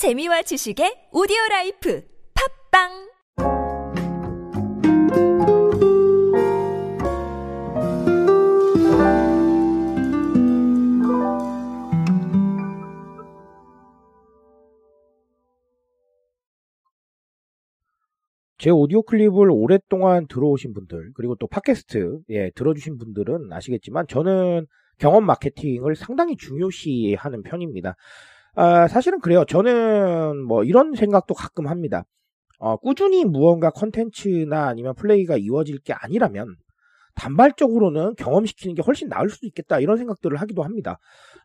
재미와 지식의 오디오 라이프 팟빵 제 오디오 클립을 오랫동안 들어오신 분들, 그리고 또 팟캐스트, 예, 들어주신 분들은 아시겠지만, 저는 경험 마케팅을 상당히 중요시 하는 편입니다. 아, 사실은 그래요. 저는 뭐 이런 생각도 가끔 합니다. 어, 꾸준히 무언가 컨텐츠나 아니면 플레이가 이루어질 게 아니라면, 단발적으로는 경험시키는 게 훨씬 나을 수도 있겠다 이런 생각들을 하기도 합니다.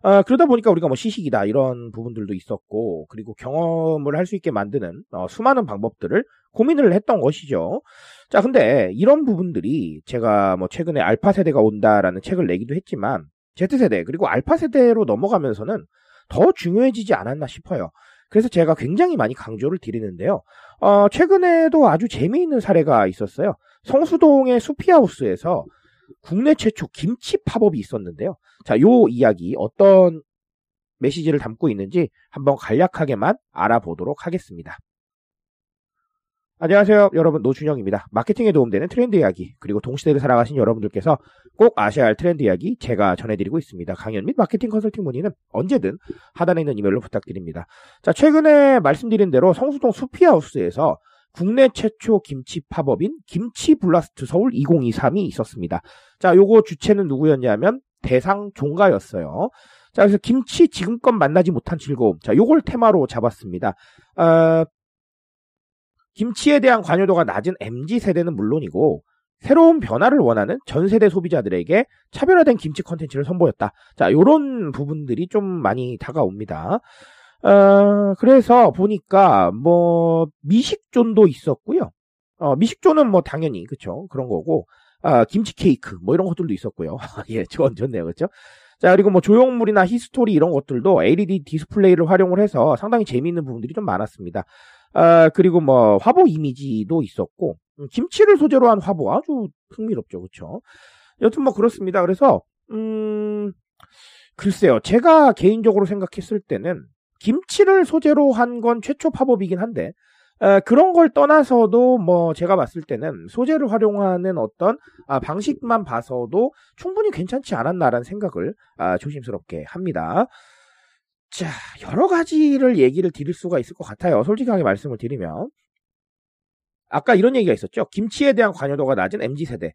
어, 그러다 보니까 우리가 뭐 시식이다 이런 부분들도 있었고 그리고 경험을 할 수 있게 만드는 어, 수많은 방법들을 고민을 했던 것이죠. 자, 근데 이런 부분들이 제가 뭐 최근에 알파 세대가 온다라는 책을 내기도 했지만 Z 세대 그리고 알파 세대로 넘어가면서는 더 중요해지지 않았나 싶어요. 그래서 제가 굉장히 많이 강조를 드리는데요. 어, 최근에도 아주 재미있는 사례가 있었어요. 성수동의 수피하우스에서 국내 최초 김치 팝업이 있었는데요. 자, 요 이야기 어떤 메시지를 담고 있는지 한번 간략하게만 알아보도록 하겠습니다. 안녕하세요. 여러분, 노준영입니다. 마케팅에 도움되는 트렌드 이야기, 그리고 동시대를 살아가신 여러분들께서 꼭 아셔야 할 트렌드 이야기 제가 전해드리고 있습니다. 강연 및 마케팅 컨설팅 문의는 언제든 하단에 있는 이메일로 부탁드립니다. 자, 최근에 말씀드린 대로 성수동 수피하우스에서 국내 최초 김치 팝업인 김치 블라스트 서울 2023이 있었습니다. 자, 요거 주체는 누구였냐면 대상 종가였어요. 자, 그래서 김치 지금껏 만나지 못한 즐거움. 자, 요걸 테마로 잡았습니다. 어, 김치에 대한 관여도가 낮은 MZ 세대는 물론이고 새로운 변화를 원하는 전 세대 소비자들에게 차별화된 김치 컨텐츠를 선보였다. 자, 요런 부분들이 좀 많이 다가옵니다. 어, 그래서 보니까 뭐 미식존도 있었고요. 어, 미식존은 뭐 당연히 그쵸 그런 거고 아, 김치 케이크 뭐 이런 것들도 있었고요. 예, 좋은 좋네요, 그렇죠? 자 그리고 뭐 조형물이나 히스토리 이런 것들도 LED 디스플레이를 활용을 해서 상당히 재미있는 부분들이 좀 많았습니다. 아, 그리고 뭐 화보 이미지도 있었고 음, 김치를 소재로 한 화보 아주 흥미롭죠, 그렇죠? 여튼 뭐 그렇습니다. 그래서 음 글쎄요, 제가 개인적으로 생각했을 때는 김치를 소재로 한 건 최초 팝업이긴 한데 에, 그런 걸 떠나서도 뭐 제가 봤을 때는 소재를 활용하는 어떤 아, 방식만 봐서도 충분히 괜찮지 않았나라는 생각을 아, 조심스럽게 합니다. 자 여러 가지를 얘기를 드릴 수가 있을 것 같아요. 솔직하게 말씀을 드리면 아까 이런 얘기가 있었죠. 김치에 대한 관여도가 낮은 mz 세대.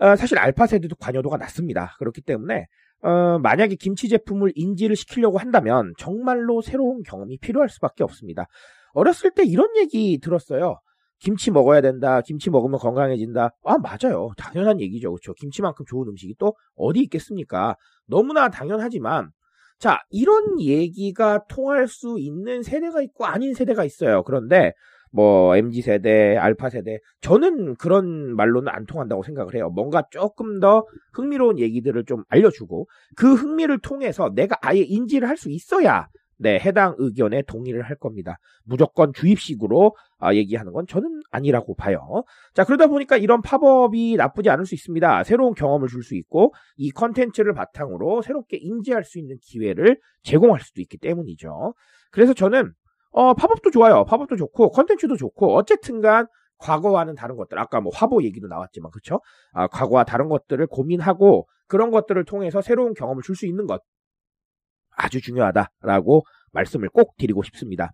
어, 사실 알파 세대도 관여도가 낮습니다. 그렇기 때문에 어, 만약에 김치 제품을 인지를 시키려고 한다면 정말로 새로운 경험이 필요할 수밖에 없습니다. 어렸을 때 이런 얘기 들었어요. 김치 먹어야 된다. 김치 먹으면 건강해진다. 아, 맞아요. 당연한 얘기죠. 그렇죠? 김치만큼 좋은 음식이 또 어디 있겠습니까? 너무나 당연하지만 자, 이런 얘기가 통할 수 있는 세대가 있고 아닌 세대가 있어요. 그런데 뭐 MZ 세대, 알파 세대 저는 그런 말로는 안 통한다고 생각을 해요. 뭔가 조금 더 흥미로운 얘기들을 좀 알려주고 그 흥미를 통해서 내가 아예 인지를 할 수 있어야 네, 해당 의견에 동의를 할 겁니다. 무조건 주입식으로 아, 얘기하는 건 저는 아니라고 봐요. 자, 그러다 보니까 이런 팝업이 나쁘지 않을 수 있습니다. 새로운 경험을 줄 수 있고 이 컨텐츠를 바탕으로 새롭게 인지할 수 있는 기회를 제공할 수도 있기 때문이죠. 그래서 저는 어, 팝업도 좋아요. 팝업도 좋고 컨텐츠도 좋고 어쨌든간 과거와는 다른 것들 아까 뭐 화보 얘기도 나왔지만 그쵸? 아, 과거와 다른 것들을 고민하고 그런 것들을 통해서 새로운 경험을 줄 수 있는 것 아주 중요하다라고 말씀을 꼭 드리고 싶습니다.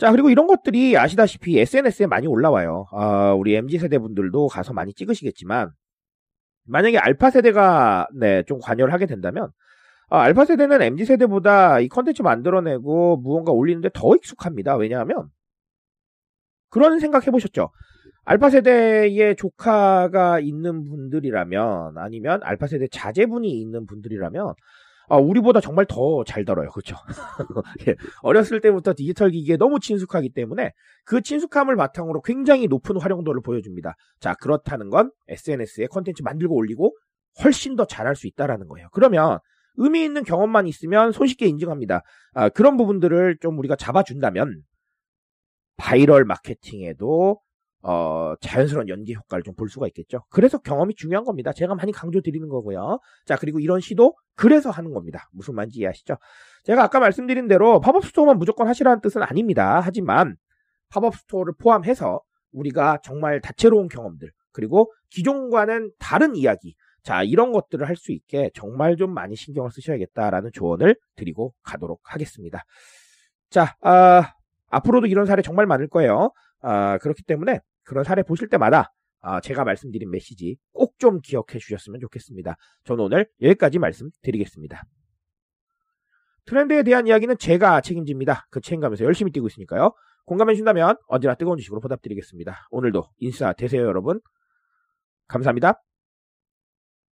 자, 그리고 이런 것들이 아시다시피 SNS에 많이 올라와요. 어, 우리 MZ세대 분들도 가서 많이 찍으시겠지만, 만약에 알파 세대가, 네, 좀 관여를 하게 된다면, 어, 알파 세대는 MZ 세대보다 이 컨텐츠 만들어내고 무언가 올리는데 더 익숙합니다. 왜냐하면, 그런 생각 해보셨죠? 알파 세대의 조카가 있는 분들이라면 아니면 알파 세대 자제분이 있는 분들이라면 아, 우리보다 정말 더 잘 다뤄요. 그렇죠? 예, 어렸을 때부터 디지털 기기에 너무 친숙하기 때문에 그 친숙함을 바탕으로 굉장히 높은 활용도를 보여줍니다. 자, 그렇다는 건 SNS에 컨텐츠 만들고 올리고 훨씬 더 잘할 수 있다라는 거예요. 그러면 의미 있는 경험만 있으면 손쉽게 인증합니다. 아, 그런 부분들을 좀 우리가 잡아준다면 바이럴 마케팅에도 어, 자연스러운 연계 효과를 좀 볼 수가 있겠죠. 그래서 경험이 중요한 겁니다. 제가 많이 강조 드리는 거고요. 자, 그리고 이런 시도 그래서 하는 겁니다. 무슨 말인지 이해하시죠? 제가 아까 말씀드린 대로 팝업 스토어만 무조건 하시라는 뜻은 아닙니다. 하지만 팝업 스토어를 포함해서 우리가 정말 다채로운 경험들, 그리고 기존과는 다른 이야기, 자, 이런 것들을 할 수 있게 정말 좀 많이 신경을 쓰셔야겠다라는 조언을 드리고 가도록 하겠습니다. 자, 아, 앞으로도 이런 사례 정말 많을 거예요. 아, 그렇기 때문에 그런 사례 보실 때마다 아, 제가 말씀드린 메시지 꼭 좀 기억해 주셨으면 좋겠습니다. 저는 오늘 여기까지 말씀드리겠습니다. 트렌드에 대한 이야기는 제가 책임집니다. 그 책임감에서 열심히 뛰고 있으니까요. 공감해 주신다면 언제나 뜨거운 주식으로 보답드리겠습니다. 오늘도 인싸 되세요 여러분. 감사합니다.